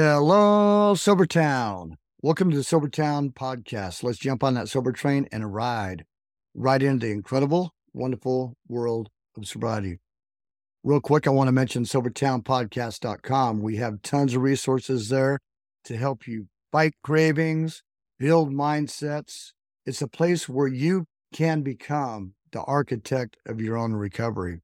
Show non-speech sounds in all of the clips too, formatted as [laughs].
Hello, Sobertown. Welcome to the Sobertown podcast. Let's jump on that sober train and ride right into the incredible, wonderful world of sobriety. Real quick, I want to mention SobertownPodcast.com. We have tons of resources there to help you fight cravings, build mindsets. It's a place where you can become the architect of your own recovery.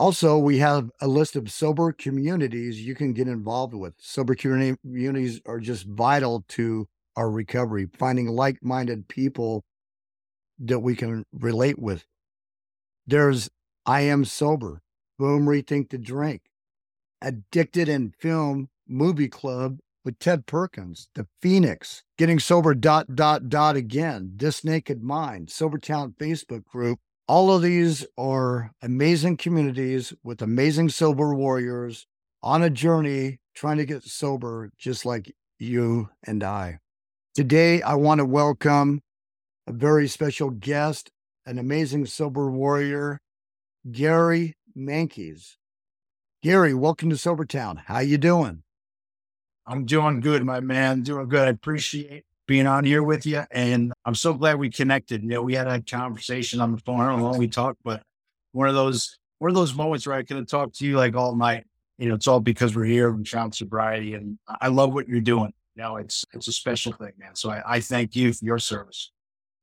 Also, we have a list of sober communities you can get involved with. Sober communities are just vital to our recovery, finding like minded people that we can relate with. There's I Am Sober, Boom Rethink the Drink, Addicted in Film Movie Club with Ted Perkins, The Phoenix, Getting Sober dot dot dot again, This Naked Mind, Sobertown Facebook group. All of these are amazing communities with amazing sober warriors on a journey trying to get sober just like you and I. Today, I want to welcome a very special guest, an amazing sober warrior, Gary Menkes. Gary, welcome to Sobertown. How you doing? I'm doing good, my man. Doing good. I appreciate being on here with you, and I'm so glad we connected. You know, we had a conversation on the phone. I don't know how long we talked, but one of those one of those moments where I could have talked to you like all night. You know, it's all because we're here and found sobriety, and I love what you're doing. You know, it's it's a special thing, man. So I, I thank you for your service.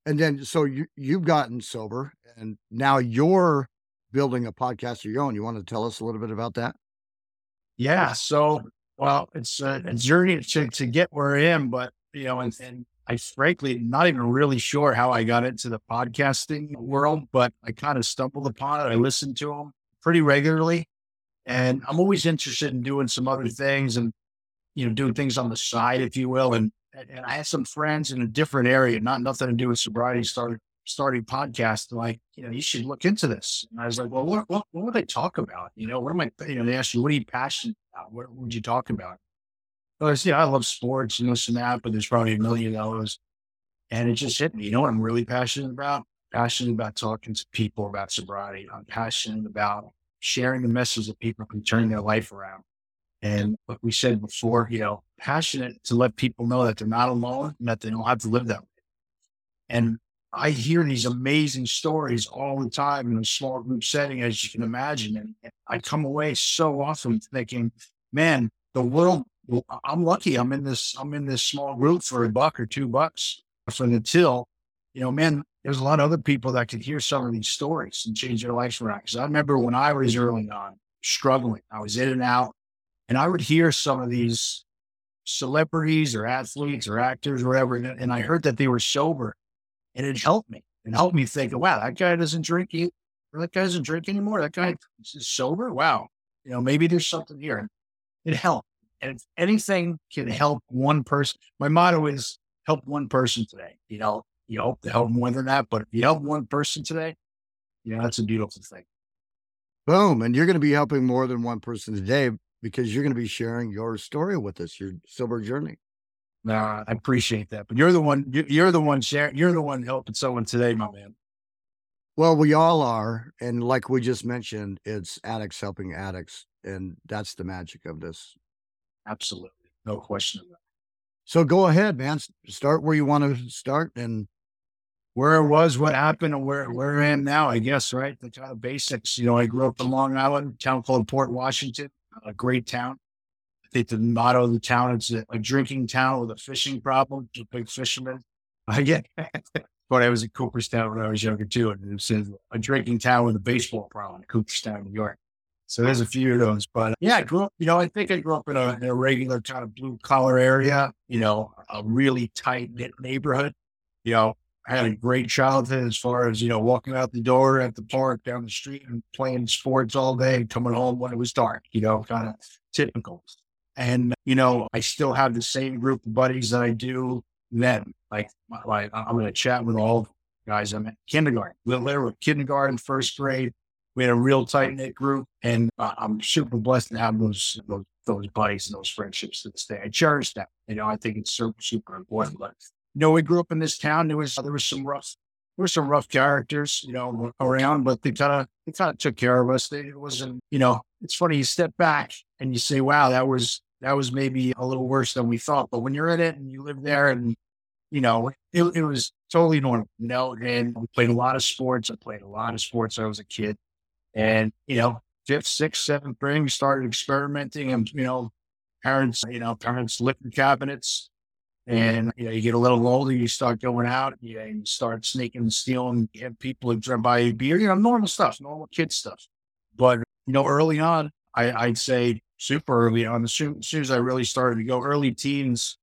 And then, so you you've gotten sober, and now you're building a podcast of your own. You want to tell us a little bit about that? Yeah. So, well, it's a, a journey to, to get where I am, but, you know, and, and I frankly not even really sure how I got into the podcasting world, but I kind of stumbled upon it. I listened to them pretty regularly. And I'm always interested in doing some other things and, you know, doing things on the side, if you will. And, and I had some friends in a different area, not nothing to do with sobriety, started starting podcasts. like, you know, you should look into this. And I was like, well, what, what, what would they talk about? You know, what am I, you know, they asked you, what are you passionate about? What would you talk about? Said, yeah, I love sports and this and that, but there's probably a million those. And it just hit me. You know what I'm really passionate about? Passionate about talking to people about sobriety. I'm passionate about sharing the message that people can turn their life around. And what we said before, you know, passionate to let people know that they're not alone and that they don't have to live that way. And I hear these amazing stories all the time in a small group setting, as you can imagine. And I come away so often thinking, man, the world, I'm lucky I'm in this, I'm in this small group for a buck or two bucks for the till. You know, man, there's a lot of other people that could hear some of these stories and change their lives around. Because I remember when I was early on struggling, I was in and out, and I would hear some of these celebrities or athletes or actors or whatever, and I heard that they were sober and it helped me. It helped me think, wow, that guy doesn't drink. That guy doesn't drink anymore. That guy is sober. Wow. You know, maybe there's something here. It helped. And if anything can help one person, my motto is help one person today. You know, you hope to help more than that, but if you help one person today, you know, that's a beautiful thing. Boom. And you're going to be helping more than one person today because you're going to be sharing your story with us, your sober journey. Nah, I appreciate that. But you're the one, you're the one sharing, you're the one helping someone today, my man. Well, we all are. And like we just mentioned, it's addicts helping addicts. And that's the magic of this. Absolutely. No question about it. So go ahead, man. Start where you want to start and where it was, what happened, and where, where I am now, I guess, right? The kind of basics. You know, I grew up in Long Island, town called Port Washington, a great town. I think the motto of the town is a, a drinking town with a fishing problem. A big fisherman. [laughs] I get. but I was in Cooperstown when I was younger too, and it says a drinking town with a baseball problem, Cooperstown, New York. So there's a few of those. But yeah, I uh, grew up. You know, I think I grew up in a, in a regular kind of blue collar area. You know, a really tight knit neighborhood. You know, I had a great childhood as far as you know, walking out the door at the park down the street and playing sports all day, coming home when it was dark. You know, kind of typical. And, you know, I still have the same group of buddies that I do then. Like, like I'm going to chat with all the guys I'm in kindergarten, literally kindergarten, first grade. We had a real tight knit group, and uh, I'm super blessed to have those, those those buddies and those friendships to this day. I cherish that. You know, I think it's super super important. But you know, we grew up in this town. There was there was some rough there were some rough characters, you know, around, but they kind of they kind of took care of us. They, it wasn't, you know, it's funny. You step back and you say, "Wow, that was that was maybe a little worse than we thought. But when you're in it and you live there and, you know, it, it was totally normal. You know, and we played a lot of sports. I played a lot of sports. I was a kid. And, you know, fifth, sixth, seventh grade, we started experimenting and, you know, parents, you know, parents liquor cabinets. And, you know, you get a little older, you start going out, you, know, you start sneaking and stealing, get people who buy you beer, you know, normal stuff, normal kid stuff. But, you know, early on, I, would say super early on, as soon, as soon as I really started to go early teens,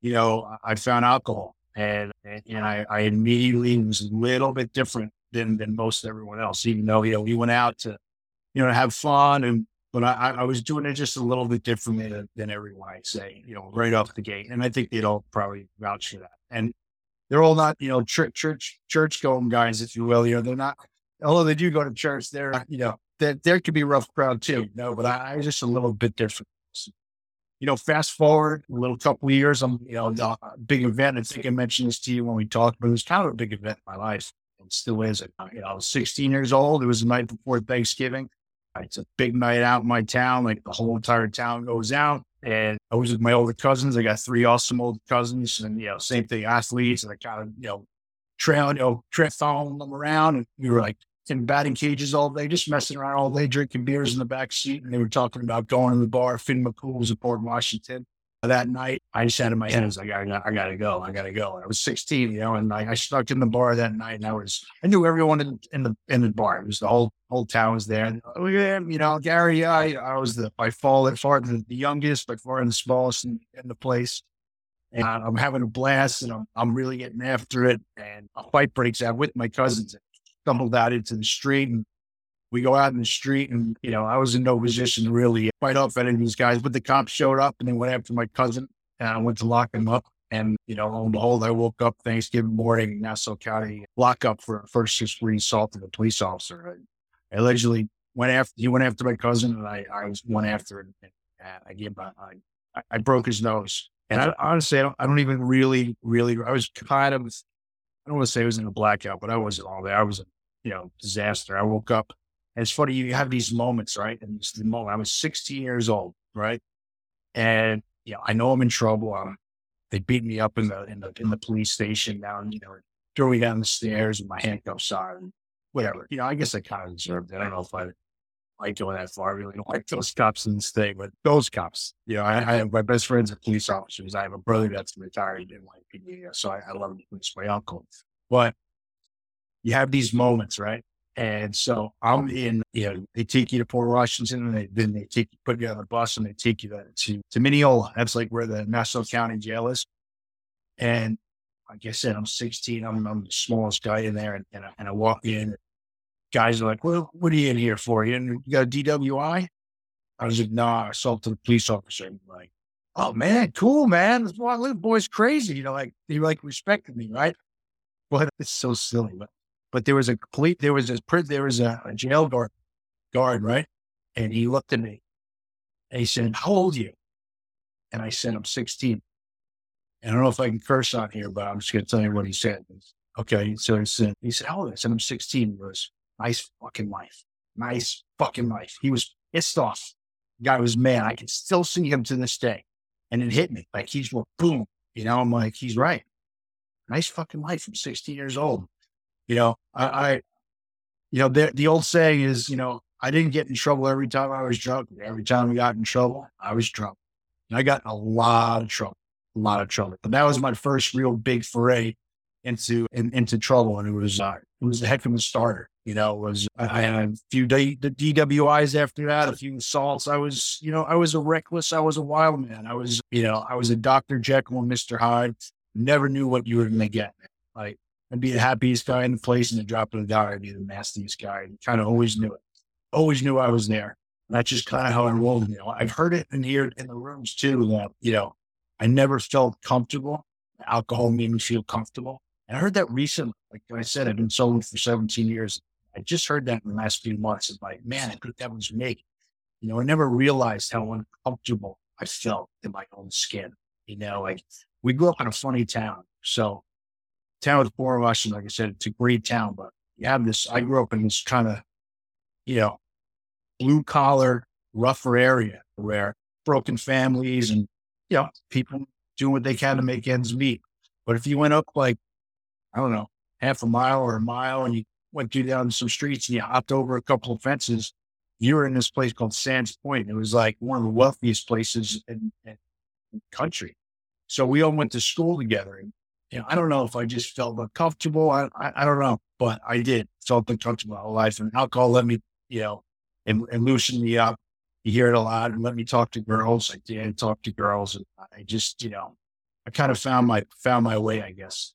you know, I found alcohol and, and, and I, I immediately was a little bit different than, than most everyone else, even though, you know, we went out to, you know, have fun and, but I, I was doing it just a little bit differently than, than everyone I say, you know, right off the gate. And I think they'd all probably vouch for that. And they're all not, you know, church, church, church going guys, if you will. You know, they're not, although they do go to church, they're, you know, that there could be a rough crowd too. No, but I, I was just a little bit different. You know, fast forward a little couple of years, I'm, you know, the uh, big event. I think I mentioned this to you when we talked, but it was kind of a big event in my life. Still is. You know, I was 16 years old. It was the night before Thanksgiving. It's a big night out in my town. Like the whole entire town goes out. And I was with my older cousins. I got three awesome old cousins, and you know, same thing, athletes. And I kind of, you know, trail, you know, trip following them around. And we were like in batting cages all day, just messing around all day, drinking beers in the back seat. And they were talking about going to the bar. Finn McCool was in Port Washington that night. I just had in my head, I was like, I, got, I gotta go. I gotta go. I was 16, you know, and I, I stuck in the bar that night and I was, I knew everyone in, in the, in the bar. It was the whole, whole town was there. And, oh, yeah, you know, Gary, I, I was the, by far, far the, the youngest, by far the smallest in, in the place. And I'm having a blast and I'm, I'm really getting after it. And a fight breaks out with my cousins stumbled out into the street and we go out in the street and, you know, I was in no position to really fight off any of these guys, but the cops showed up and they went after my cousin and I went to lock him up. And, you know, lo and behold, I woke up Thanksgiving morning in Nassau County lockup for a first degree assault of a police officer. I, allegedly went after, he went after my cousin and I, I was went after him. And I gave I, broke his nose. And I, honestly, I don't, I don't even really, really, I was kind of, I don't want to say I was in a blackout, but I wasn't all there. I was you know, disaster. I woke up. And it's funny, you have these moments, right? And the moment I was 16 years old, right? And you know, I know I'm in trouble. Um, they beat me up in the in the in the police station down, you know, threw me down the stairs with my handcuffs on whatever. You know, I guess I kind of deserved it. I don't know if I like going that far. I really [laughs] don't like those cops in the state, but those cops, you know, I, I have my best friends are police officers. I have a brother that's retired in like PD, so I, I love the police, my uncle. But you have these moments, right? And so I'm in, you know, they take you to Port Washington and they, then they take you, put you on the bus and they take you to, to, to Mineola. That's like where the Nassau County jail is. And like I said, I'm 16. I'm, I'm the smallest guy in there. And, and, I, and I walk in. Guys are like, well, what are you in here for? You, you got a DWI? I was like, nah, I assaulted a police officer. I'm like, oh man, cool, man. This boy, little boy's crazy. You know, like he like respected me, right? But it's so silly. But but there was a complete, there was a, there was a, a jail guard, guard, right? And he looked at me and he said, how old you? And I said, I'm 16. And I don't know if I can curse on here, but I'm just going to tell you what he said. Okay. So he said, he said, how old? I said, I'm 16. He goes, nice fucking life. Nice fucking life. He was pissed off. The guy was mad. I can still see him to this day. And it hit me like he's boom. You know, I'm like, he's right. Nice fucking life. I'm 16 years old. You know, I, I you know, the, the old saying is, you know, I didn't get in trouble every time I was drunk. Every time we got in trouble, I was drunk. And I got a lot of trouble, a lot of trouble. But that was my first real big foray into in, into trouble, and it was uh, it was a heck of a starter. You know, was I, I had a few the DWIs after that, a few assaults. I was, you know, I was a reckless, I was a wild man. I was, you know, I was a Doctor Jekyll and Mister Hyde. Never knew what you were going to get. Like I'd be the happiest guy in the place, and the drop of the dollar, I'd be the nastiest guy. And Kind of always knew it. Always knew I was there. And that's just kind of how I rolled. You know, I've heard it and heard in the rooms too that you know I never felt comfortable. Alcohol made me feel comfortable. And I heard that recently. Like I said, I've been sober for 17 years. I just heard that in the last few months. It's like, man, I think that was me. You know, I never realized how uncomfortable I felt in my own skin. You know, like we grew up in a funny town. So town with four of us, and like I said, it's a great town. But you have this. I grew up in this kind of, you know, blue collar, rougher area where broken families and, you know, people doing what they can to make ends meet. But if you went up like, I don't know, half a mile or a mile and you went through down some streets and you hopped over a couple of fences, you were in this place called Sands Point. It was like one of the wealthiest places in, in the country. So we all went to school together. And, you know, I don't know if I just felt uncomfortable. I, I, I don't know, but I did felt uncomfortable whole life. And alcohol let me, you know, and, and loosen me up. You hear it a lot and let me talk to girls. I did talk to girls and I just, you know, I kind of found my, found my way, I guess.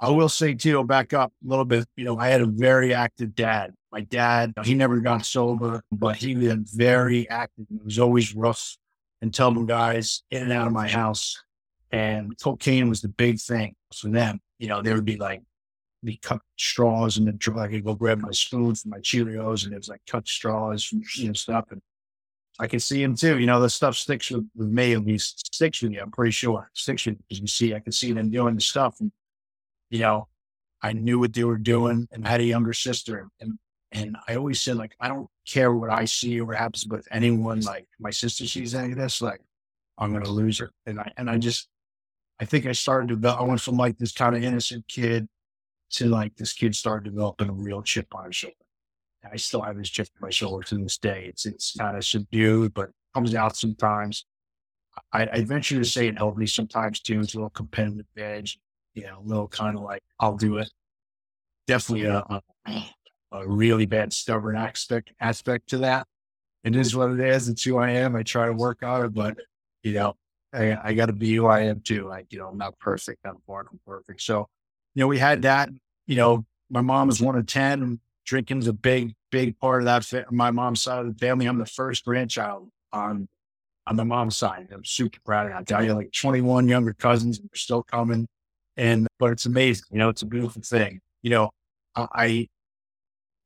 I will say too, back up a little bit. You know, I had a very active dad. My dad, he never got sober, but he was very active. He was always rough and telling guys in and out of my house. And cocaine was the big thing for them. You know, they would be like, be cut straws and then I could go grab my spoon for my Cheerios and it was like cut straws and you know, stuff. And I can see him too. You know, the stuff sticks with, with me at least sticks with you. I'm pretty sure sticks with you because you see, I can see them doing the stuff. And you know, I knew what they were doing and had a younger sister. And, and I always said, like, I don't care what I see or what happens, but anyone, like my sister sees any of this, like, I'm going to lose her. And I, and I just, I think I started to, develop, I went from like this kind of innocent kid to like this kid started developing a real chip on his shoulder. I still have this chip on my shoulder to this day. It's, it's kind of subdued, but comes out sometimes. I, I venture to say it helped me sometimes too. It's a little competitive edge you know, a little kind of like, I'll do it. Definitely a, a, a, really bad stubborn aspect aspect to that. It is what it is. It's who I am. I try to work on it, but you know, I, I got to be who I am too. Like, you know, I'm not perfect. I'm far from perfect. So, you know, we had that. You know, my mom is one of ten. Drinking's a big, big part of that. My mom's side of the family. I'm the first grandchild on on my mom's side. I'm super proud of that. I tell you, like 21 younger cousins, they're still coming. And, but it's amazing. You know, it's a beautiful thing. You know, I,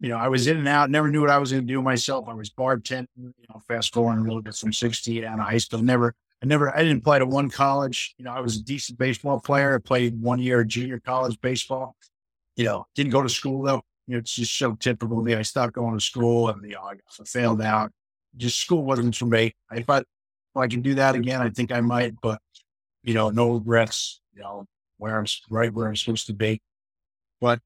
you know, I was in and out, never knew what I was going to do myself. I was bartending, you know, fast forward a little bit from 16 out of high school. Never, I never, I didn't play to one college. You know, I was a decent baseball player. I played one year of junior college baseball. You know, didn't go to school though. You know, it's just so typical of me. I stopped going to school and, you know, I failed out. Just school wasn't for me. I, if I can do that again, I think I might, but, you know, no regrets. You know, where I'm right where I'm supposed to be. But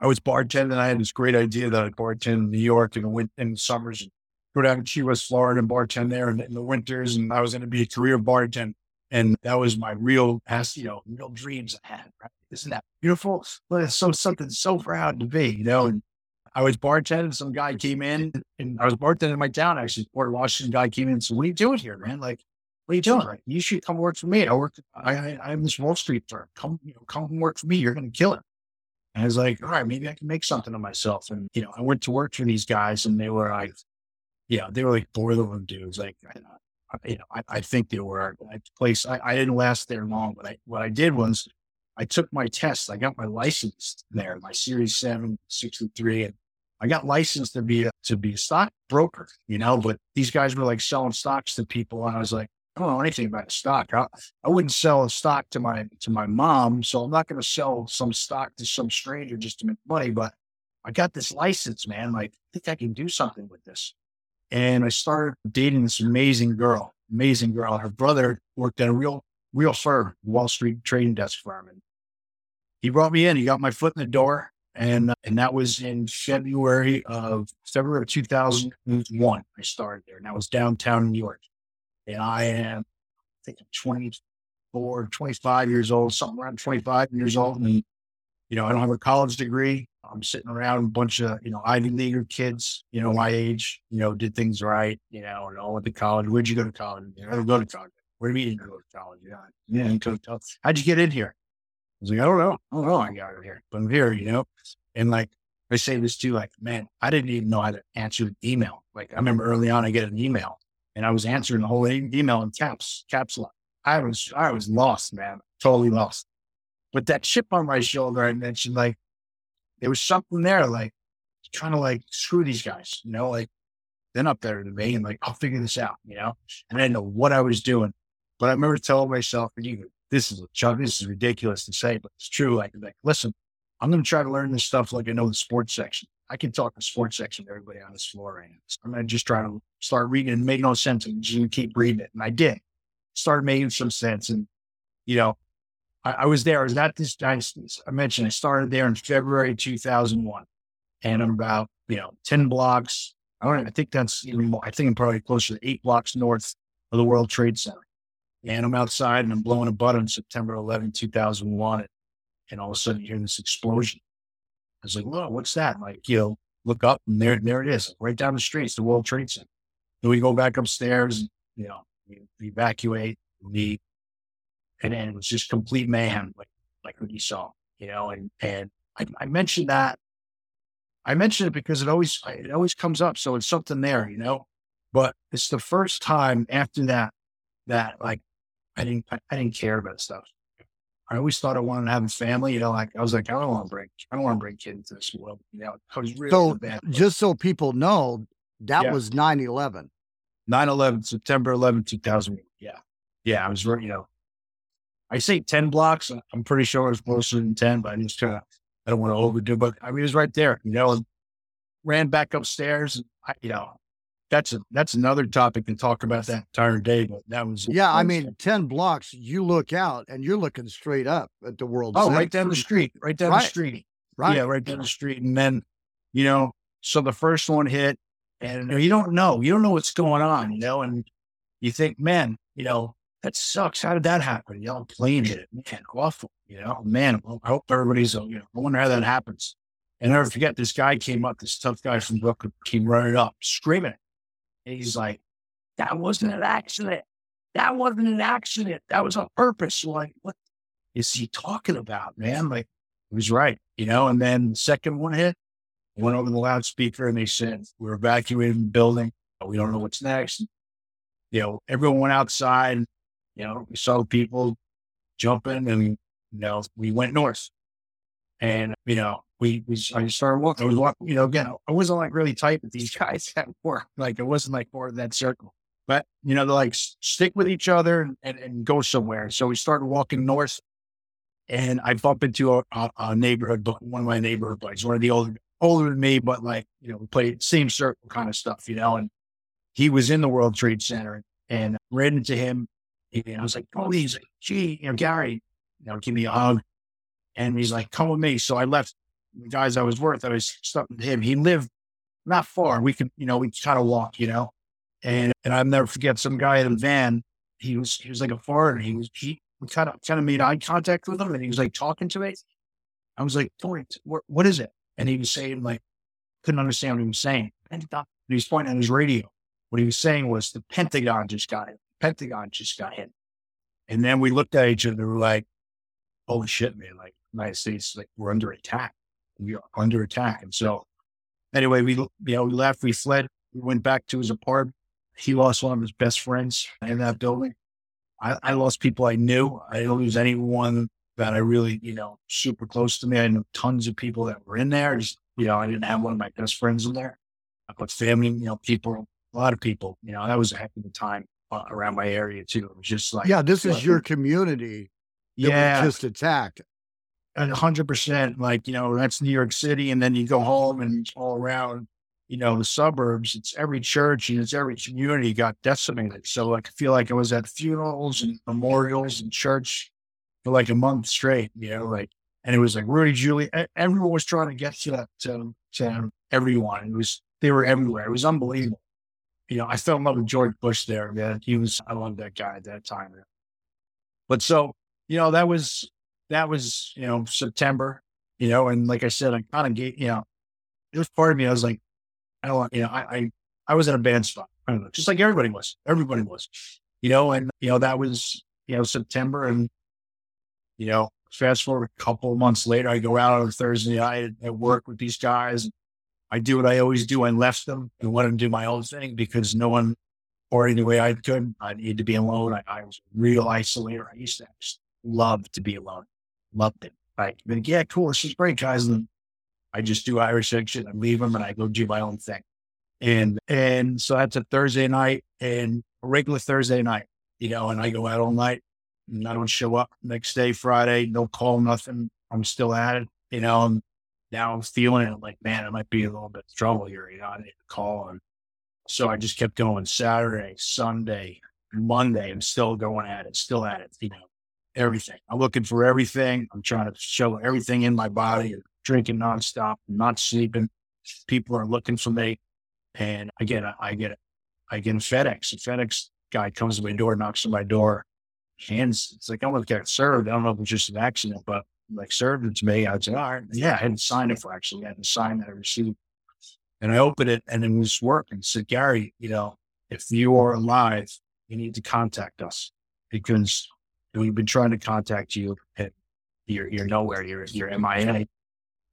I was bartending. I had this great idea that I'd bartend in New York the, win- in the summers, and go down to Key West, Florida, and bartend there in, in the winters. And I was going to be a career bartender. And that was my real, you know, real dreams I had. Right? Isn't that beautiful? Well, it's so something so proud to be, you know. And I was bartending. Some guy came in, and I was bartending in my town. Actually, Port Washington guy came in. and said, "What are you doing here, man? Like, what are you doing? Right? You should come work for me. I work. I, I I'm this Wall Street firm. Come, you know, come work for me. You're going to kill it. And I was like, all right, maybe I can make something of myself. And you know, I went to work for these guys, and they were like, yeah, they were like boiler dudes. Like, uh, you know, I, I think they were uh, a place. I, I didn't last there long, but I, what I did was I took my test. I got my license there, my Series 7, 63, and I got licensed to be a, to be a stock broker, you know, but these guys were like selling stocks to people. And I was like, I don't know anything about stock. I, I wouldn't sell a stock to my to my mom, so I'm not going to sell some stock to some stranger just to make money. But I got this license, man. Like, I think I can do something with this. And I started dating this amazing girl, amazing girl. Her brother worked at a real real firm, Wall Street trading desk firm, and he brought me in. He got my foot in the door, and uh, and that was in February of February of 2001. I started there, and that was downtown New York and I am, I think I'm 24, 25 years old, something around 25 years old. And, you know, I don't have a college degree. I'm sitting around a bunch of, you know, Ivy Leaguer kids, you know, my age, you know, did things right, you know, and all went to college. Where'd you go to college? You I go to college. Where do you go to college? Yeah. Yeah. Go to college. How'd you get in here? I was like, I don't know. I don't know. I got in here, but I'm here, you know, and like, I say this too, like, man, I didn't even know how to answer an email. Like I remember early on, I get an email and I was answering the whole email in caps, caps lock. I was, I was lost, man, totally lost. But that chip on my shoulder, I mentioned, like, there was something there, like, trying to like screw these guys, you know, like they're not better than me, and like I'll figure this out, you know. And I didn't know what I was doing, but I remember telling myself, "This is a this is ridiculous to say, but it's true." Like, like listen, I'm going to try to learn this stuff like I know the sports section. I can talk the sports section to everybody on this floor right. So I'm going to just try to start reading. It made no sense. And just keep reading it. And I did. Started making some sense. And, you know, I, I was there. I was at this dynasty. I mentioned I started there in February 2001. And I'm about, you know, 10 blocks. I don't I think that's even more. I think I'm probably closer to eight blocks north of the World Trade Center. And I'm outside and I'm blowing a butt on September 11, 2001. And all of a sudden you hear this explosion. I was like, whoa, what's that? Like, you know, look up and there, there it is, right down the street. It's the World Trade Center. Then we go back upstairs, you know, we, we evacuate, we, and then it was just complete mayhem, like, like what you saw, you know, and, and I, I mentioned that. I mentioned it because it always, it always comes up. So it's something there, you know, but it's the first time after that, that like, I didn't, I, I didn't care about stuff. I always thought I wanted to have a family. You know, like I was like, I don't want to bring, I don't want to bring kids into this world. You know, I was really So bad. just so people know, that Yeah. was 9 11. 9 11, September 11, 2000. Yeah. Yeah. I was you know, I say 10 blocks. I'm pretty sure it was closer than 10, but I just kind of, I don't want to overdo, but I mean, it was right there, you know, ran back upstairs. And I, you know, that's a, that's another topic to talk about that entire day, but that was, Yeah, I mean, 10 blocks, you look out and you're looking straight up at the world. oh, right down the street, right down Right. the street. Right. Yeah, right down the street. And then, you know, so the first one hit and you don't know, you don't know what's going on, you know, and you think, man, you know, that sucks. How did that happen? Know, plane hit it, man, awful, you know, man, I hope everybody's, you know, I wonder how that happens. And I never forget this guy came up, this tough guy from Brooklyn came running up, screaming. And he's like, that wasn't an accident. That wasn't an accident. That was on purpose. Like, what is he talking about, man? Like, he was right, you know. And then the second one hit, went over the loudspeaker and they said, We're evacuating the building. We don't know what's next. You know, everyone went outside. You know, we saw people jumping and, you know, we went north. And, you know, we, we I started walking. I was walking, you know, again, I wasn't like really tight with these guys [laughs] at work. Like, it wasn't like part of that circle. But, you know, they're like, stick with each other and, and, and go somewhere. So we started walking north and I bump into a, a, a neighborhood, one of my neighborhood buddies, one of the older, older than me, but like, you know, we played same circle kind of stuff, you know, and he was in the World Trade Center and ran into him. And I was like, oh, he's like, gee, you know, Gary, you know, give me a hug. And he's like, come with me. So I left the guys I was with. I was stuck with him. He lived not far. We could, you know, we kind of walk, you know, and, and I'll never forget some guy in a van. He was, he was like a foreigner. He was, he, we kind of, kind of made eye contact with him and he was like talking to me. I was like, what, what is it? And he was saying like, couldn't understand what he was saying. And he was pointing at his radio. What he was saying was the Pentagon just got hit. Pentagon just got hit. And then we looked at each other. We're like, holy shit, man. Like United States, like we're under attack. We are under attack. And so anyway, we, you know, we left, we fled, we went back to his apartment. He lost one of his best friends in that building. I, I lost people I knew. I didn't lose anyone that I really, you know, super close to me. I knew tons of people that were in there. Just, you know, I didn't have one of my best friends in there. I put family, you know, people, a lot of people, you know, that was a heck of a time uh, around my area too. It was just like, yeah, this is your community yeah, just attacked. a hundred percent. Like, you know, that's New York City. And then you go home and it's all around, you know, the suburbs. It's every church and it's every community got decimated. So like, I feel like I was at funerals and memorials and church for like a month straight, you know, like, and it was like Rudy Giuliani. Everyone was trying to get to that, to, to everyone. It was, they were everywhere. It was unbelievable. You know, I fell in love with George Bush there, man. He was, I loved that guy at that time. But so, you know, that was, that was, you know, September, you know, and like I said, I kind of gave, you know, it was part of me. I was like, I don't want, you know, I, I, I was in a bad spot. I don't know, just like everybody was, everybody was, you know, and, you know, that was, you know, September and, you know, fast forward a couple of months later, I go out on Thursday night at work with these guys. I do what I always do. I left them and wanted to do my own thing because no one or any way I could. I needed to be alone. I, I was real isolator. I used to love to be alone. Loved it. Like, like, yeah, cool. This is great, guys. And I just do Irish section. I leave them and I go do my own thing. And and so that's a Thursday night and a regular Thursday night, you know, and I go out all night and I don't show up next day, Friday, no call, nothing. I'm still at it, you know, and now I'm feeling it like, man, it might be a little bit of trouble here. You know, I need to call. And so I just kept going Saturday, Sunday, Monday. I'm still going at it, still at it, you know, everything. I'm looking for everything. I'm trying to show everything in my body, drinking nonstop, not sleeping. People are looking for me. And I get, I get it. I get FedEx. The FedEx guy comes to my door, knocks on my door, hands. It's like I almost got served. I don't know if it was just an accident, but like served it to me. I said, all right, yeah, I hadn't signed it for actually. I hadn't signed that I received. And I opened it and it was working. said, Gary, you know, if you are alive, you need to contact us because we've been trying to contact you and you're, you're nowhere. You're, you're MIA.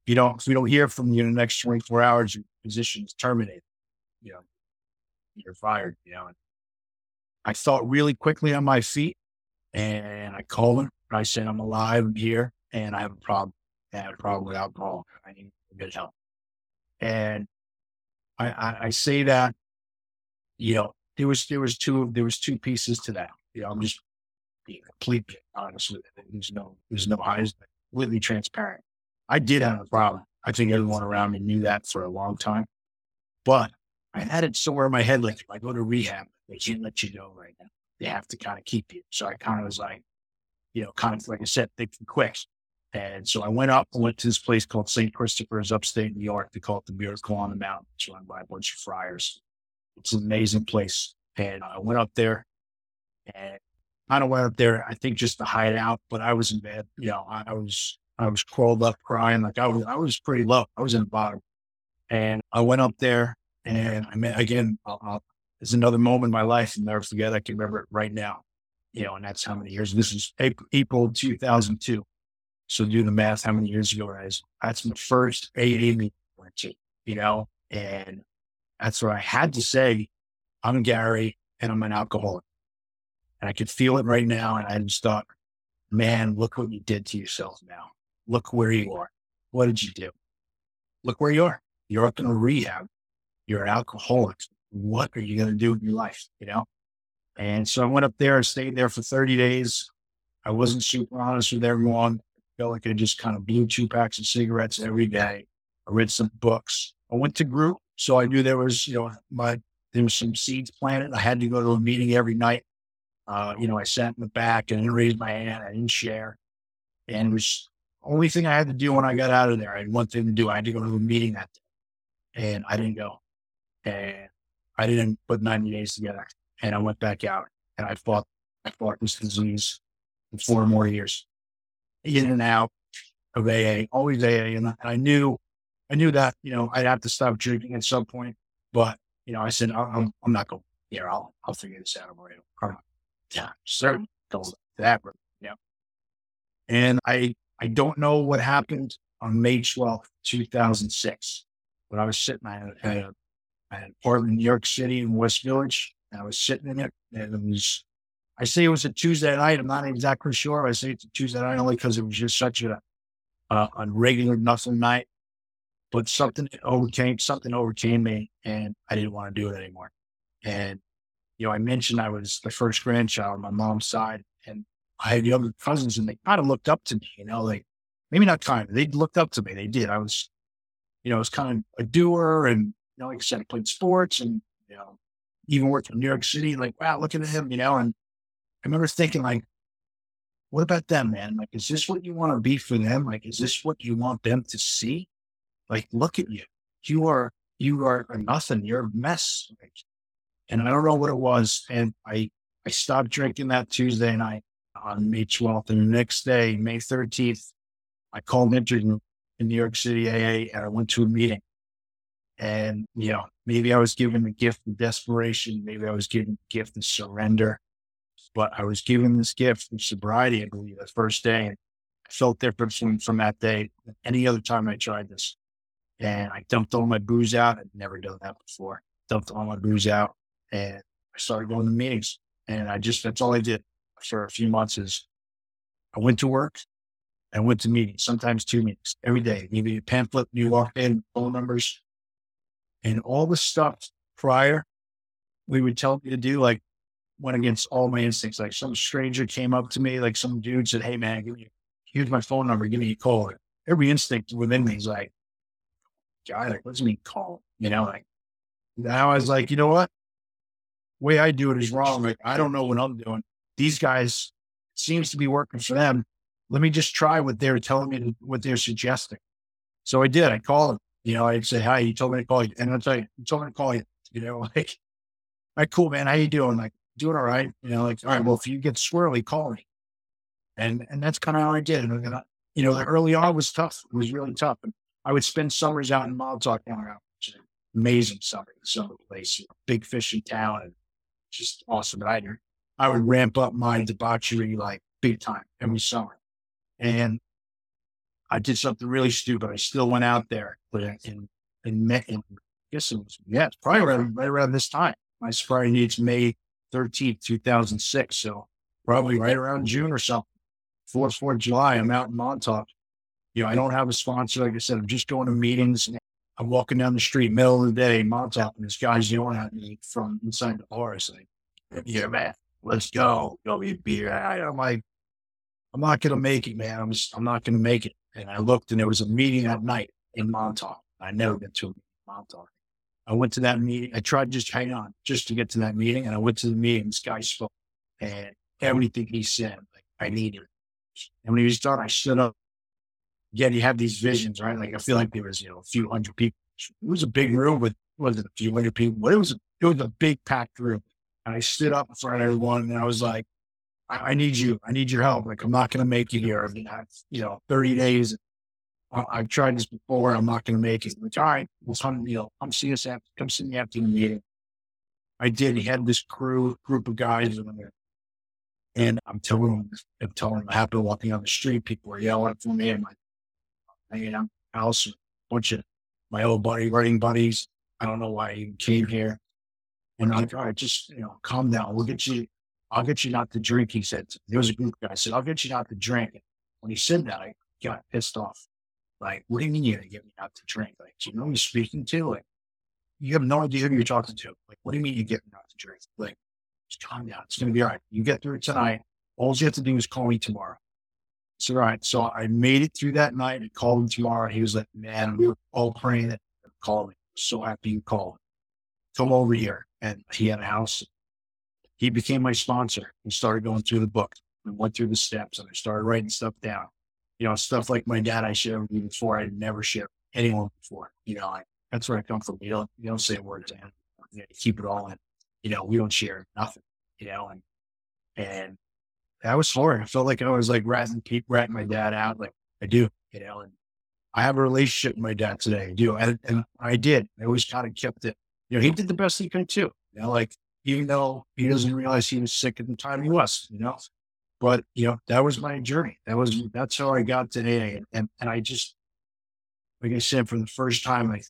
You don't, if we don't hear from you in the next 24 hours, your position is terminated. You know, you're fired, you know. And I thought really quickly on my feet and I called him. I said, I'm alive I'm here and I have a problem. I have a problem with alcohol. I need good help. And I, I, I say that, you know, there was there was two there was two pieces to that. You know, I'm just being completely honest with it. There's no there's no highs, completely transparent. I did have a problem. I think everyone around me knew that for a long time. But I had it somewhere in my head, like if I go to rehab, they can't let you go right now. They have to kind of keep you. So I kind of was like, you know, kind of like I said, thinking quick. And so I went up and went to this place called St. Christopher's upstate New York. They call it the Miracle on the Mountain. It's run by a bunch of friars. It's an amazing place. And I went up there and kind of went up there, I think just to hide out, but I was in bed. You know, I, I was, I was crawled up crying. Like I was, I was pretty low. I was in the bottom. And I went up there and I met again, uh, uh, I'll, I'll, there's another moment in my life I'll never forget. I can remember it right now. You know, and that's how many years. This is April 2002. So do the math, how many years ago is. That's my first AA meeting went to, you know, and that's where I had to say, I'm Gary and I'm an alcoholic. And I could feel it right now. And I just thought, man, look what you did to yourself now. Look where you are. What did you do? Look where you are. You're up in a rehab. You're an alcoholic. What are you going to do in your life? You know? And so I went up there, and stayed there for 30 days. I wasn't super honest with everyone felt like I just kind of blew two packs of cigarettes every day. I read some books. I went to group. So I knew there was, you know, my, there was some seeds planted. I had to go to a meeting every night. Uh, you know, I sat in the back and didn't raise my hand. I didn't share. And it was only thing I had to do when I got out of there. I had one thing to do. I had to go to a meeting that day and I didn't go. And I didn't put 90 days together and I went back out and I fought, I fought this disease for four more years in and out of AA, always AA. And I knew, I knew that, you know, I'd have to stop drinking at some point, but, you know, I said, I'm, I'm not going here. I'll, I'll figure this out. I'm Yeah, certain goes that, yeah. And I, I don't know what happened on May 12th, 2006, when I was sitting at, at, a, at an apartment in New York City in West Village. And I was sitting in it and it was I say it was a Tuesday night. I'm not exactly sure. I say it's a Tuesday night only because it was just such a, uh, a regular nothing night. But something overcame something overcame me, and I didn't want to do it anymore. And you know, I mentioned I was the first grandchild on my mom's side, and I had younger cousins, and they kind of looked up to me. You know, like maybe not kind of, they looked up to me. They did. I was, you know, I was kind of a doer, and you know, like I said, I played sports, and you know, even worked in New York City. Like, wow, look at him, you know, and remember thinking like, what about them, man? Like, is this what you want to be for them? Like, is this what you want them to see? Like, look at you. You are, you are nothing. You're a mess. And I don't know what it was. And I, I stopped drinking that Tuesday night on May 12th. And the next day, May 13th, I called Intergroup in New York City AA and I went to a meeting. And, you know, maybe I was given the gift of desperation. Maybe I was given the gift of surrender. But I was given this gift of sobriety, I believe, the first day. And I felt different from, from that day any other time I tried this. And I dumped all my booze out. I'd never done that before. Dumped all my booze out and I started going to meetings. And I just, that's all I did for a few months is I went to work and went to meetings, sometimes two meetings every day. Maybe a pamphlet, you walk in, phone numbers, and all the stuff prior we would tell me to do, like went against all my instincts. Like some stranger came up to me, like some dude said, Hey man, give me, here's my phone number. Give me a call. Every instinct within me is like, guy. Like, what's me call? You know, like now I was like, you know what? way I do it is wrong. Like, I don't know what I'm doing. These guys seems to be working for them. Let me just try what they're telling me, to, what they're suggesting. So I did. I called him. You know, I'd say, hi, you told me to call you. And I'd say, you told me to call you. You know, [laughs] like, all right, cool, man. How you doing? Like, doing all right. You know, like, all right, well, if you get swirly, call me. And and that's kind of how I did. And, you know, the early on was tough. It was really tough. And I would spend summers out in Montauk, which is an amazing summer, summer place, big fish in town. And just awesome. But I, I would ramp up my debauchery like big time every summer. And I did something really stupid. I still went out there, but in, in, May, I guess it was, yeah, probably right, right around this time. My sobriety needs May 13th, 2006. So probably right around June or something. 4th, 4th July, I'm out in Montauk. You know, I don't have a sponsor. Like I said, I'm just going to meetings. I'm walking down the street, middle of the day, Montauk, and this guy's yelling at me from inside the bar. It's like, yeah, man, let's go. Go eat beer. I'm like, I'm not going to make it, man. I'm just, I'm not going to make it. And I looked and there was a meeting that night in Montauk. I never been to a meeting in Montauk. I went to that meeting. I tried just hang on just to get to that meeting. And I went to the meeting. This guy spoke and everything he said, like I needed. And when he was done, I stood up. Again, you have these visions, right? Like I feel like there was, you know, a few hundred people. It was a big room with was it a few hundred people, but it was it was a big packed room. And I stood up in front of everyone and I was like, I, I need you. I need your help. Like, I'm not going to make it here. I've been, you know, 30 days. I, have tried this before. I'm not going to make it. Like, all right, well, come, you know, come see us after, come see me after the meeting. I did. He had this crew, group of guys in there. And I'm telling him, I'm telling him I happened walking on the street. People were yelling for me and my, hanging out house, a bunch of my old buddy, writing buddies. I don't know why he came here. And I'm like, all right, just, you know, calm down. We'll get you, I'll get you not to drink. He said, there was a group of guys said, I'll get you not to drink. When he said that, I got pissed off. Like, what do you mean you're to get me not to drink? Like, do you know who you're speaking to? Like, you have no idea who you're talking to. Like, what do you mean you get me not to drink? Like, just calm down. It's going to be all right. You get through it tonight. All you have to do is call me tomorrow. It's all right. So I made it through that night and called him tomorrow. He was like, man, we were all praying that call me. So happy you called. Come over here and he had a house. He became my sponsor. We started going through the book. We went through the steps and I started writing stuff down. You know, stuff like my dad I shared with you before. I'd never shared anyone before. You know, I, that's where I come from. You don't you don't say a word to him. You, know, you keep it all in. You know, we don't share nothing. You know, and and that was hard. I felt like I was like ratting ratting my dad out. Like I do, you know, and I have a relationship with my dad today. I do. And I did. I always kind of kept it you know, he did the best he could too. You know, like even though he doesn't realize he was sick at the time he was, you know. But you know, that was my journey. That was mm-hmm. that's how I got today. And and I just like I said, for the first time, I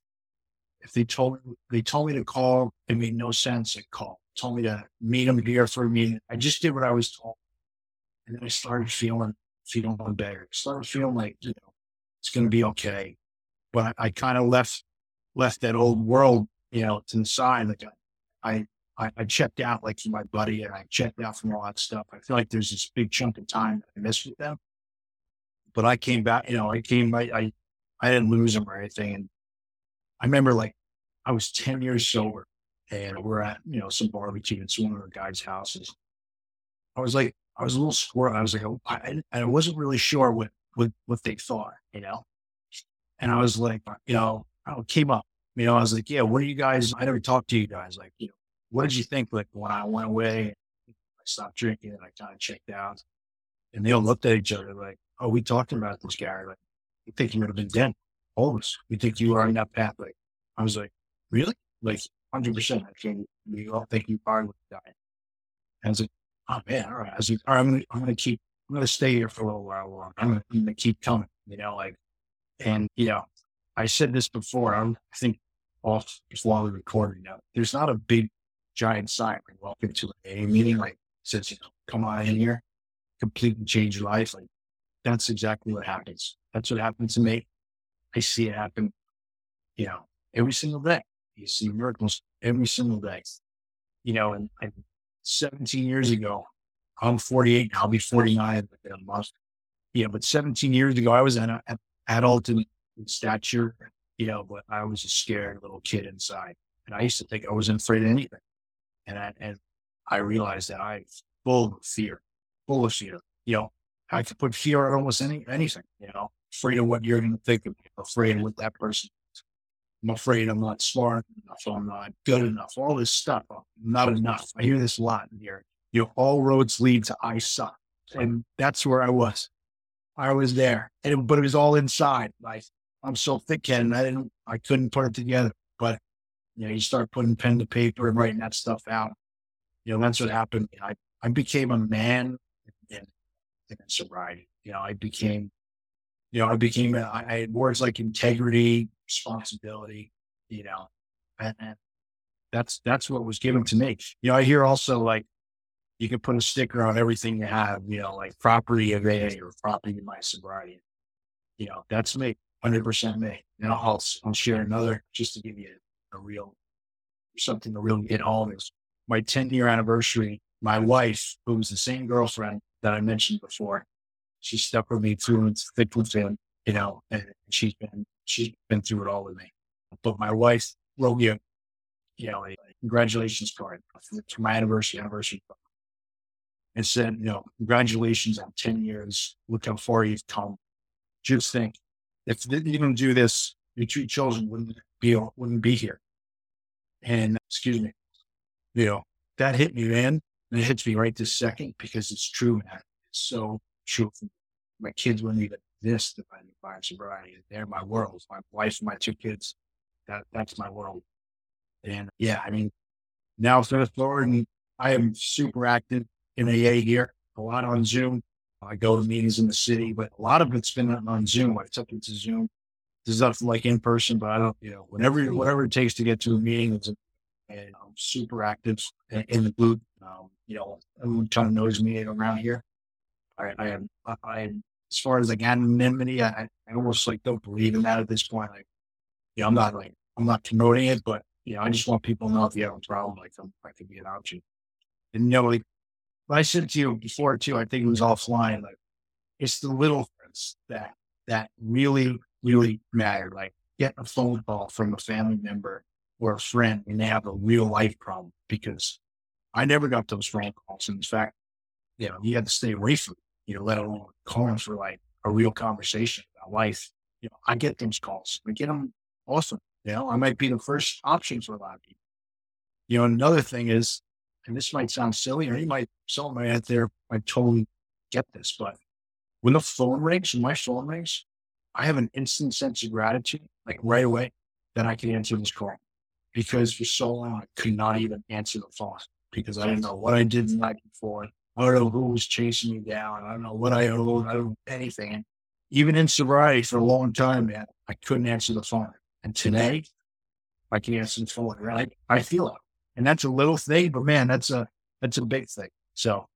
if they told me they told me to call, it made no sense. I called. Told me to meet him here for a meeting. I just did what I was told. And then I started feeling feeling better. I started feeling like, you know, it's gonna be okay. But I, I kind of left left that old world you know, to the side. Like I, I, I checked out like from my buddy and I checked out from all that stuff. I feel like there's this big chunk of time I missed with them. But I came back, you know, I came, I, I, I didn't lose them or anything. And I remember like I was 10 years sober and we're at, you know, some barbecue in one of our guys' houses. I was like, I was a little squirrel. I was like, I, I wasn't really sure what, what, what they thought, you know? And I was like, you know, I came up you know, I was like, yeah, what are you guys? I never talked to you guys. Like, you know, what did you think? Like when I went away, I stopped drinking and I kind of checked out. And they all looked at each other like, oh, we talked about this guy. Like, we think you would have been dead. All of us. We think you are on that path. Like, I was like, really? Like, 100%. I can't, we all think you probably would have died. And I was like, oh man, all right. I was like, all right, I'm going to, I'm going to keep, I'm going to stay here for a little while longer. I'm going to keep coming, you know, like, and, you know, I said this before. I'm, I think off while we're recording now. There's not a big giant sign like welcome to a meeting like says, you know, come on in here, completely change your life. Like that's exactly what happens. That's what happened to me. I see it happen, you know, every single day. You see miracles every single day. You know, and, and 17 years ago, I'm 48, I'll be 49 in a month. Yeah, but 17 years ago, I was an, adult in stature, you know, but I was a scared little kid inside. And I used to think I wasn't afraid of anything. And I, and I realized that I full of fear, full of fear. You know, I could put fear on almost any, anything, you know, afraid of what you're going to think of me, afraid of what that person I'm afraid I'm not smart enough. I'm not good enough. All this stuff. I'm not enough. I hear this a lot in here. You know, all roads lead to I suck. And that's where I was. I was there. And, but it was all inside. Like I'm so thick headed. I didn't, I couldn't put it together. You know, you start putting pen to paper and writing that stuff out. You know, that's what happened. I, I became a man in, in sobriety. You know, I became, you know, I became, I had words like integrity, responsibility, you know, and, and that's that's what was given to me. You know, I hear also like you can put a sticker on everything you have, you know, like property of AA or property of my sobriety. You know, that's me, hundred percent me. And I'll I'll share another just to give you a, real something to really hit home this. my 10 year anniversary. My wife, who was the same girlfriend that I mentioned before, she stuck with me through and thick with him, you know, and she's been she's been through it all with me. But my wife wrote a, you know, a congratulations card for my anniversary, anniversary card. And said, you know, congratulations on 10 years. Look how far you've come. Just think, if you didn't do this, your two children wouldn't be, wouldn't be here. And excuse me, you know, that hit me, man. And it hits me right this second because it's true, man. It's so true. My kids wouldn't even this defining by sobriety. They're my world. My wife, my two kids. That that's my world. And yeah, I mean, now fast forward, and I am super active in AA here. A lot on Zoom. I go to meetings in the city, but a lot of it's been on Zoom. I took it to Zoom. There's nothing like in person, but I don't, you know, whatever whatever it takes to get to a meeting, it's and I'm super active in the booth. Um, you know, everyone kind of knows me around here. I, I am I am as far as like anonymity, I, I almost like don't believe in that at this point. Like, you know, I'm not like, I'm not promoting it, but you know, I just want people to know if you have a problem, like I'm, I could be an option. And you know, like I said to you before too, I think it was offline, like it's the little things that, that really, really matter. Like getting a phone call from a family member or a friend when they have a real life problem because I never got those phone calls. And in fact, you know, you had to stay away from you know, let alone calling for like a real conversation about life. You know, I get those calls. I get them awesome. You know, I might be the first option for a lot of people. You know, another thing is, and this might sound silly, or you might, someone out there might totally get this, but when the phone rings, when my phone rings, I have an instant sense of gratitude, like right away, that I can answer this call. Because for so long, I could not even answer the phone because I didn't know what I did the night before. I don't know who was chasing me down. I don't know what I owed. I don't know anything. even in sobriety for a long time, man, I couldn't answer the phone. And today, I can answer the phone. Right? I feel it. And that's a little thing, but man, that's a that's a big thing. So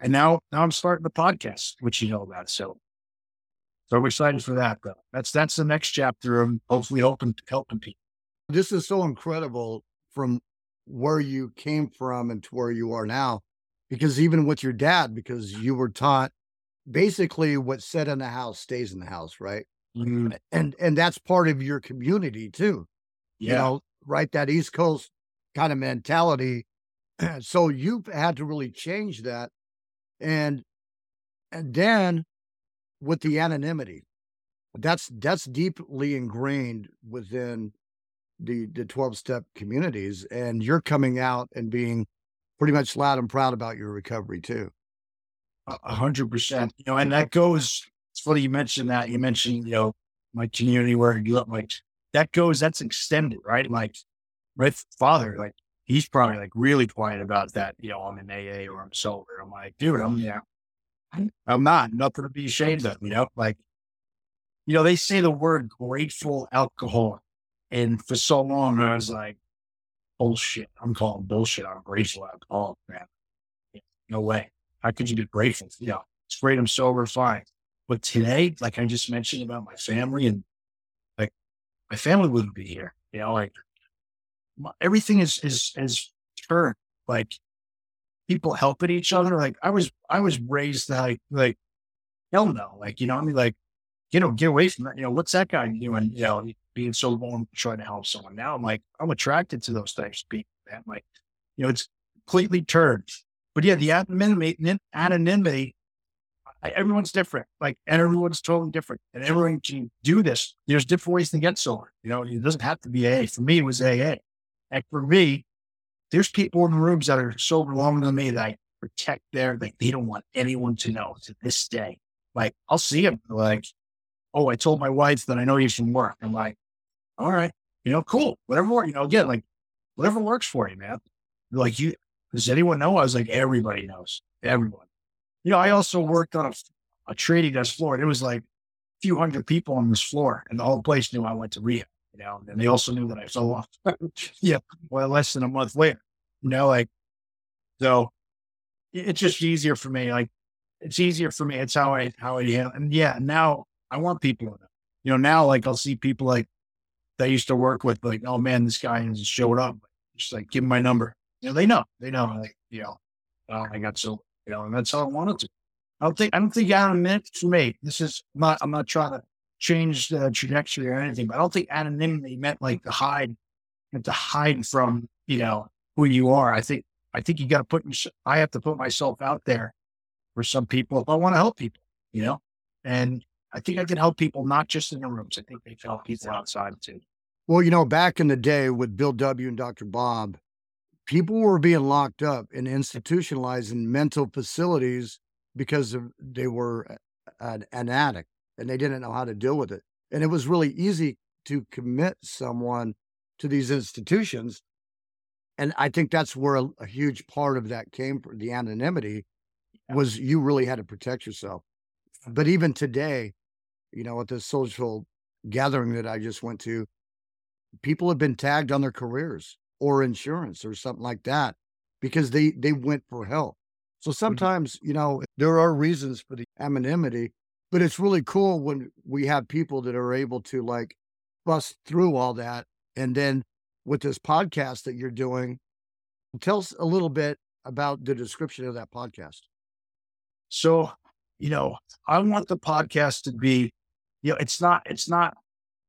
and now now I'm starting the podcast, which you know about. So so I'm excited for that though. That's that's the next chapter of hopefully helping helping people. This is so incredible from where you came from and to where you are now because even with your dad, because you were taught basically what's said in the house stays in the house, right? Mm-hmm. And and that's part of your community too. Yeah. You know, right? That East Coast kind of mentality. [clears throat] so you've had to really change that. And and then with the anonymity, that's that's deeply ingrained within the the 12 step communities. And you're coming out and being pretty much loud and proud about your recovery too. A hundred percent. You know, and that goes. It's funny you mentioned that. You mentioned you know my community where you up like that goes. That's extended, right? Like my father, like he's probably like really quiet about that. You know, I'm in AA or I'm sober. I'm like, dude, I'm yeah, I'm not nothing to be ashamed of. You know, like you know they say the word grateful alcohol, and for so long I was like, bullshit. I'm calling bullshit on grateful alcohol, man. No way. How could you be grateful? You know, it's great. I'm sober, fine. But today, like I just mentioned about my family and like my family wouldn't be here. You know, like my, everything is, is, is turned like people helping each other. Like I was, I was raised like, like, hell no. Like, you know, I mean, like, you know, get away from that. You know, what's that guy doing? You know, being so vulnerable, trying to help someone. Now I'm like, I'm attracted to those types of people. Man. Like, you know, it's completely turned. But yeah, the anonymity, anonymity everyone's different. Like, and everyone's totally different, and everyone can do this. There's different ways to get sober. You know, it doesn't have to be AA. For me, it was AA. And for me, there's people in rooms that are sober longer than me that I protect their, like, they don't want anyone to know to this day. Like, I'll see them, like, oh, I told my wife that I know you from work. I'm like, all right, you know, cool, whatever, you know, again, like, whatever works for you, man. Like, you, does anyone know? I was like, everybody knows, everyone. You know, I also worked on a, a trading desk floor. And it was like a few hundred people on this floor, and the whole place knew I went to rehab. You know, and they also knew that I fell [laughs] off. yeah, well, less than a month later. You know, like so. It's just easier for me. Like it's easier for me. It's how I how I handle. And yeah, now I want people. You know, now like I'll see people like that I used to work with. Like, oh man, this guy has showed up. Just like give him my number. You know, they know. They know. Like, you know, oh, I got so you know, and that's how I wanted to. I don't think I don't think anonymity for me. This is not. I'm not trying to change the trajectory or anything, but I don't think anonymity meant like to hide, and to hide from you know who you are. I think I think you got to put. I have to put myself out there for some people if I want to help people. You know, and I think I can help people not just in the rooms. I think they can help people outside too. Well, you know, back in the day with Bill W. and Dr. Bob, people were being locked up and institutionalized in mental facilities because of, they were an, an addict and they didn't know how to deal with it. And it was really easy to commit someone to these institutions. And I think that's where a, a huge part of that came from the anonymity was you really had to protect yourself. But even today, you know, at the social gathering that I just went to, people have been tagged on their careers or insurance or something like that because they they went for help. So mm-hmm. sometimes, you know, there are reasons for the anonymity, but it's really cool when we have people that are able to like bust through all that. And then with this podcast that you're doing, tell us a little bit about the description of that podcast. So, you know, I want the podcast to be, you know, it's not, it's not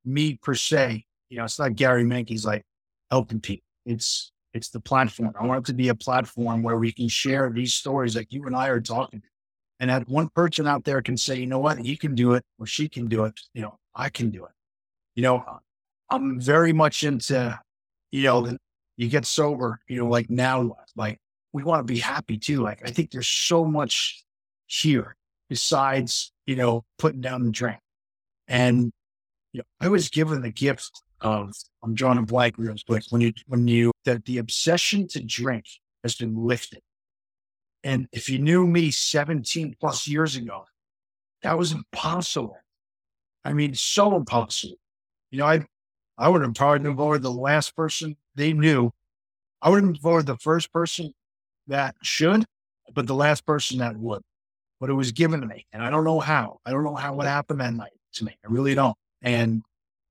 me per se. You know, it's not Gary Menkes like helping people. It's it's the platform. I want it to be a platform where we can share these stories like you and I are talking. And that one person out there can say, you know what, he can do it or she can do it. You know, I can do it. You know, I'm very much into, you know, you get sober, you know, like now, like we want to be happy too. Like I think there's so much here besides, you know, putting down the drink. And you know, I was given the gift of I'm drawing a blank real quick. When you when you that the obsession to drink has been lifted. And if you knew me 17 plus years ago, that was impossible. I mean, so impossible. You know, I I would have probably voted the last person they knew. I would have voted the first person that should, but the last person that would. But it was given to me. And I don't know how. I don't know how it happened that night to me. I really don't. And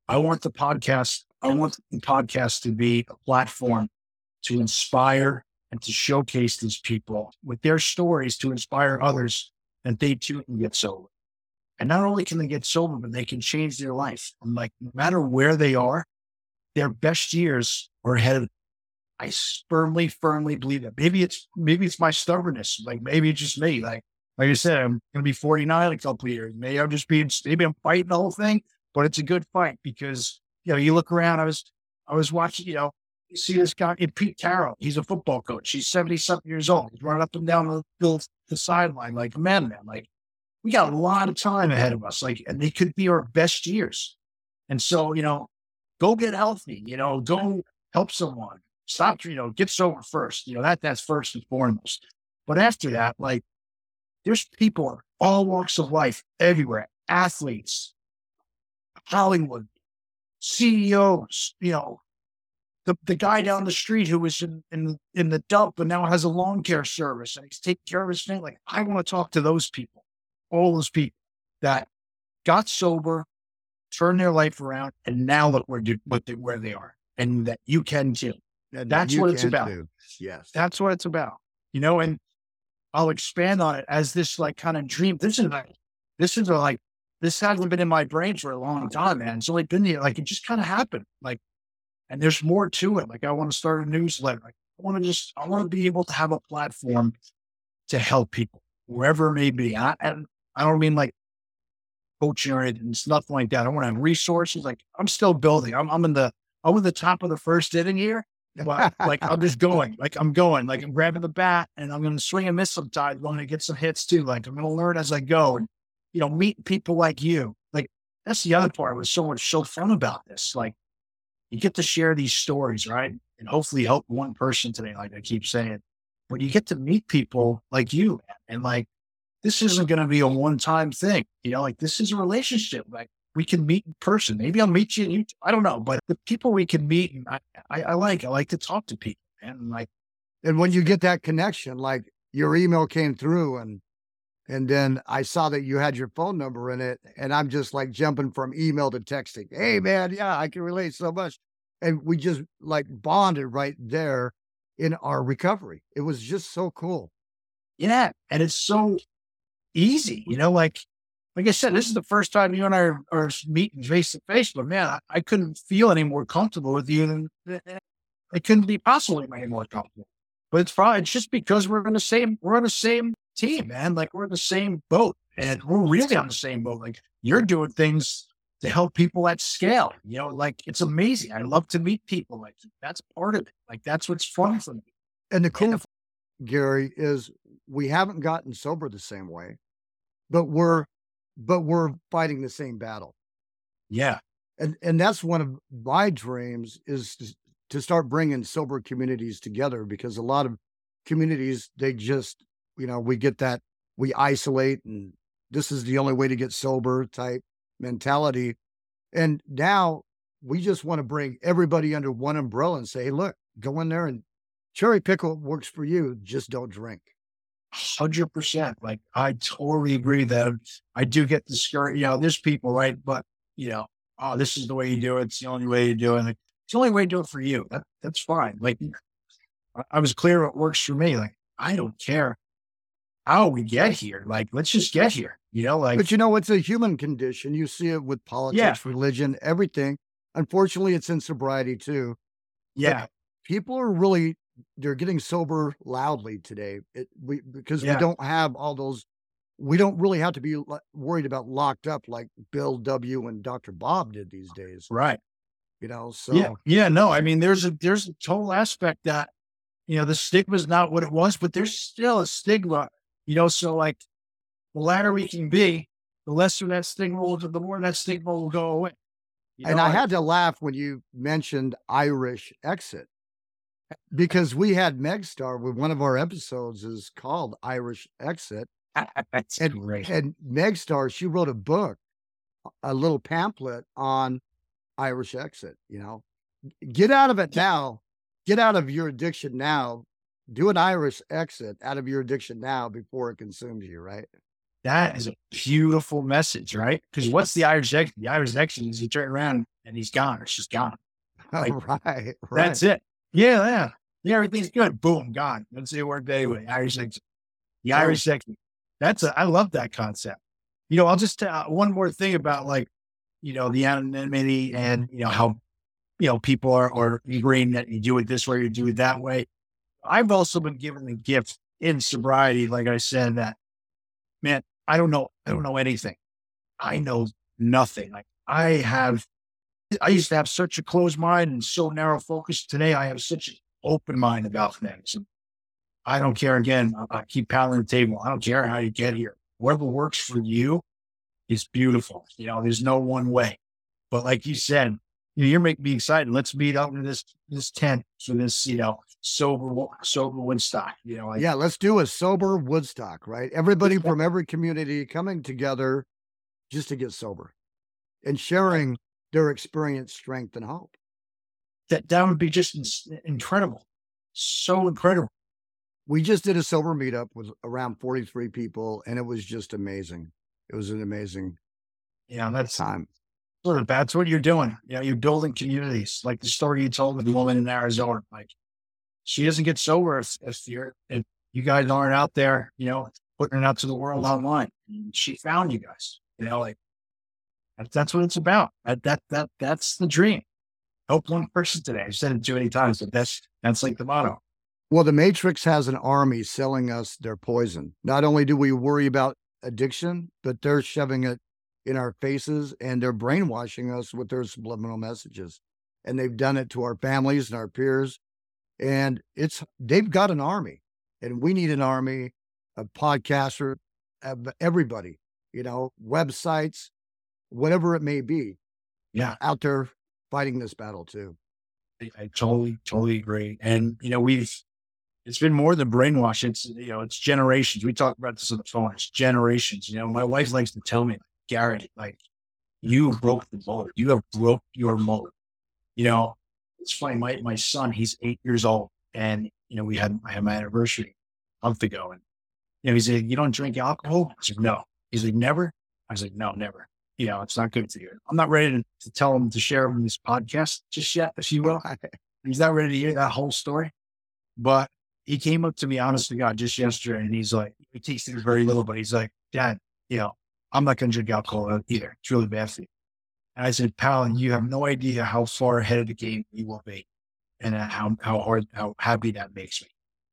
I want the podcast, I want the podcast to be a platform to inspire and to showcase these people with their stories to inspire others that they too can get sober. And not only can they get sober, but they can change their life. And like, no matter where they are, their best years are ahead of them. I firmly, firmly believe that. Maybe it's maybe it's my stubbornness. Like maybe it's just me. Like like I said, I'm gonna be 49 in a couple years. Maybe I'm just being maybe I'm fighting the whole thing but it's a good fight because you know you look around. I was I was watching. You know, you see this guy in Pete Carroll. He's a football coach. He's seventy something years old. He's running up and down the the, the sideline like man, man. Like we got a lot of time ahead of us. Like and they could be our best years. And so you know, go get healthy. You know, go help someone. Stop. You know, get sober first. You know that that's first and foremost. But after that, like there's people all walks of life everywhere athletes, Hollywood, CEOs, you know, the, the guy down the street who was in, in, in the dump and now has a lawn care service and he's taking care of his family. Like, I want to talk to those people, all those people that got sober, turned their life around, and now look where, what they, where they are and that you can too. And that's what it's about. Too. Yes. That's what it's about. You know, and I'll expand on it as this like kind of dream. This is like, this is a, like this hasn't been in my brain for a long time, man. It's only been here, like it just kind of happened. Like, and there's more to it. Like, I want to start a newsletter. I want to just, I want to be able to have a platform to help people wherever it may be. I, and I don't mean like coaching or anything. It's nothing like that. I want to have resources. Like, I'm still building. I'm, I'm in the, I'm in the top of the first inning here. But like I'm just going, like I'm going, like I'm grabbing the bat and I'm going to swing and miss sometimes. I'm going to get some hits too. Like I'm going to learn as I go. And you know, meet people like you. Like that's the other part was so much so fun about this. Like you get to share these stories, right? And hopefully help one person today, like I keep saying. But you get to meet people like you, and like this isn't going to be a one-time thing. You know, like this is a relationship. Like we can meet in person. Maybe I'll meet you. I don't know, but the people we can meet, I, I, I like. I like to talk to people, and like, and when you get that connection, like your email came through, and and then I saw that you had your phone number in it. And I'm just like jumping from email to texting. Hey, man, yeah, I can relate so much. And we just like bonded right there in our recovery. It was just so cool. Yeah. And it's so easy, you know, like, like I said, this is the first time you and I are, are meeting face to face, but man, I, I, couldn't feel any more comfortable with you than it couldn't be possible any more comfortable. But it's probably it's just because we're in the same we're on the same team, man. Like we're in the same boat and we're really on the same boat. Like you're doing things to help people at scale. You know, like it's amazing. I love to meet people. Like that's part of it. Like that's what's fun for me. And the cool, and Gary, is we haven't gotten sober the same way, but we're but we're fighting the same battle. Yeah, and and that's one of my dreams is to, to start bringing sober communities together because a lot of communities they just you know, we get that we isolate and this is the only way to get sober type mentality. And now we just want to bring everybody under one umbrella and say, hey, look, go in there and cherry pickle works for you. Just don't drink. Hundred percent. Like I totally agree that I do get discouraged. You know, there's people, right? But you know, oh, this is the way you do it. It's the only way you do it. It's the only way to do it for you. That, that's fine. Like I was clear what works for me. Like I don't care how we get here. Like, let's just get here. You know, like, but you know, it's a human condition. You see it with politics, yeah. religion, everything. Unfortunately, it's in sobriety too. Yeah. But people are really, they're getting sober loudly today it, we, because yeah. we don't have all those, we don't really have to be worried about locked up like Bill W. and Dr. Bob did these days. Right. You know, so. Yeah. Yeah. No, I mean, there's a, there's a total aspect that, you know, the stigma is not what it was, but there's still a stigma you know, so like the louder we can be, the lesser that stigma will, the more that stigma will go away. You and know, I had to laugh when you mentioned Irish exit because we had Megstar with one of our episodes is called Irish Exit. [laughs] That's and, great. And Megstar, she wrote a book, a little pamphlet on Irish Exit. You know, get out of it now. Get out of your addiction now do an Irish exit out of your addiction now before it consumes you, right? That is a beautiful message, right? Because what's the Irish exit? The Irish exit is you turn around and he's gone. It's just gone. Like, right, right. That's it. Yeah, yeah. Yeah, everything's good. Boom, gone. Let's see work anyway. Irish exit. The Irish exit. That's a, I love that concept. You know, I'll just tell uh, one more thing about like, you know, the anonymity and, you know, how, you know, people are, are agreeing that you do it this way, you do it that way. I've also been given the gift in sobriety, like I said, that man, I don't know, I don't know anything. I know nothing. Like I have, I used to have such a closed mind and so narrow focus. Today, I have such an open mind about things. I don't care. Again, I keep pounding the table. I don't care how you get here. Whatever works for you is beautiful. You know, there's no one way. But like you said, you know, you're making me excited. Let's meet up in this this tent for this, you know, sober sober Woodstock. You know, like, yeah, let's do a sober Woodstock, right? Everybody from every community coming together just to get sober and sharing their experience, strength, and hope. That that would be just incredible, so incredible. We just did a sober meetup with around 43 people, and it was just amazing. It was an amazing, yeah, that's time. That's what you're doing. You know, you're building communities, like the story you told with the woman in Arizona. Like she doesn't get sober if, if you're if you guys aren't out there, you know, putting it out to the world online. She found you guys, you know, like that's what it's about. That, that, that, that's the dream. Help one person today. I've said it too many times, but that's, that's like the motto. Well, the Matrix has an army selling us their poison. Not only do we worry about addiction, but they're shoving it in our faces and they're brainwashing us with their subliminal messages. And they've done it to our families and our peers. And it's, they've got an army and we need an army of podcasters, of everybody, you know, websites, whatever it may be. Yeah. Out there fighting this battle too. I, I totally, totally agree. And, you know, we've, it's been more than brainwash. It's, you know, it's generations. We talk about this on the phone. It's generations. You know, my wife likes to tell me, Garrett, like, you broke the mold. You have broke your mold. You know, it's funny. My, my son, he's eight years old and, you know, we had, I had my anniversary a month ago and, you know, he's like, you don't drink alcohol? I said, no. He's like, never? I was like, no, never. You know, it's not good for you. I'm not ready to, to tell him to share him this podcast just yet, if you will. he's not ready to hear that whole story. But he came up to me, honest to God, just yesterday, and he's like, he takes it very little, but he's like, Dad, you know, I'm not going to drink alcohol either. It's really bad for you. And I said, pal, you have no idea how far ahead of the game you will be and how, how hard, how happy that makes me.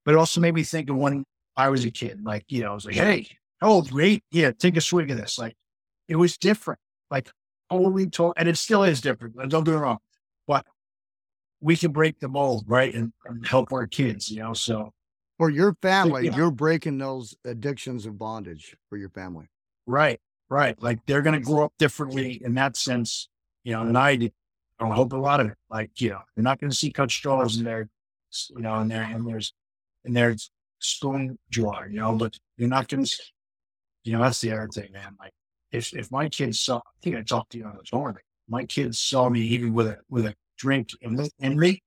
But it also made me think of when I was a kid, like, you know, I was like, Hey, old? Great. Yeah. Take a swig of this. Like it was different, like totally told, and it still is different. Don't get me wrong, but we can break the mold, right? And, and help our kids, you know, so. For your family, yeah. you're breaking those addictions of bondage for your family. Right. Right. Like they're going to grow up differently in that sense, you know, than I did. I hope a lot of it. Like, you know, they're not going to see cut straws in their, you know, in their, and there's, in their stone drawer, you know, but you're not going to, you know, that's the other thing, man. Like, if, if my kids saw, I think I talked to you on the phone, my kids saw me even with a, with a drink in, in me,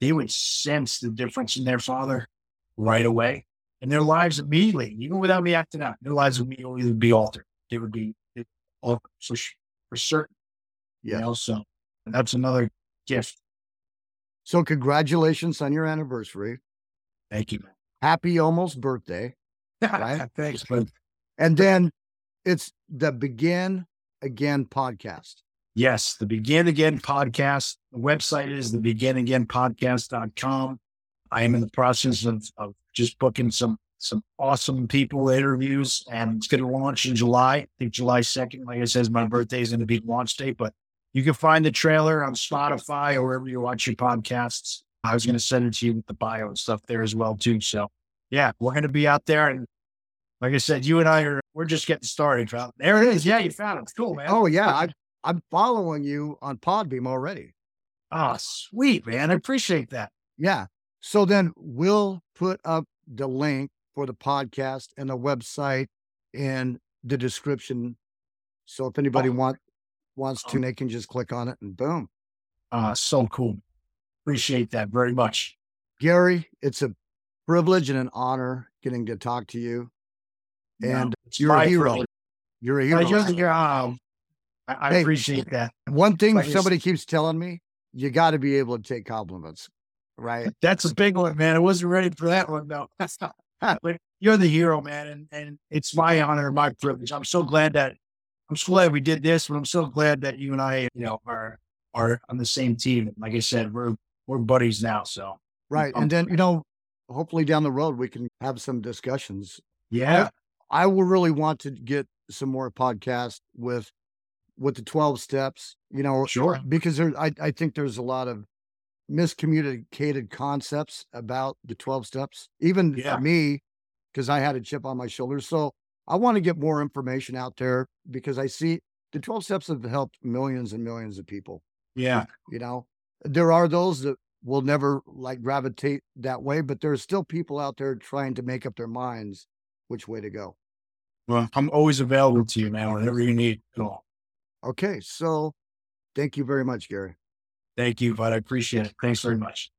they would sense the difference in their father right away. And their lives immediately, even without me acting out, their lives would be altered they would be all oh, for, for certain. Yeah. You know, so that's another gift. So congratulations on your anniversary. Thank you. Happy almost birthday. Right? [laughs] Thanks, but and then it's the Begin Again podcast. Yes, the Begin Again podcast. The website is the Begin Again I am in the process of, of just booking some some awesome people interviews, and it's going to launch in July. I think July 2nd. Like I said, my birthday is going to be launch date, but you can find the trailer on Spotify or wherever you watch your podcasts. I was going to send it to you with the bio and stuff there as well, too. So, yeah, we're going to be out there. And like I said, you and I are, we're just getting started. There it is. Yeah, you found it. It's cool, man. Oh, yeah. I, I'm following you on Podbean already. Oh, sweet, man. I appreciate that. Yeah. So then we'll put up the link for the podcast and the website in the description. So if anybody oh. want wants to, they can just click on it and boom. Uh, so cool. Appreciate that very much. Gary, it's a privilege and an honor getting to talk to you. And no, you're a hero. You're a hero. You're, um, I, I hey, appreciate that. One thing somebody keeps telling me, you got to be able to take compliments, right? That's a big one, man. I wasn't ready for that one, though. [laughs] but you're the hero, man. And, and it's my honor, my privilege. I'm so glad that I'm so glad we did this, but I'm so glad that you and I, you know, are, are on the same team. Like I said, we're, we're buddies now. So, right. and then, you know, hopefully down the road, we can have some discussions. Yeah. I, I will really want to get some more podcasts with, with the 12 steps, you know, sure. Because there, I, I think there's a lot of miscommunicated concepts about the 12 steps, even yeah. me, because I had a chip on my shoulder. So I want to get more information out there because I see the 12 steps have helped millions and millions of people. Yeah. You know, there are those that will never like gravitate that way, but there's still people out there trying to make up their minds which way to go. Well, I'm always available to you, man, whenever you need. Cool. Okay. So thank you very much, Gary. Thank you, bud. I appreciate it. Thanks very much.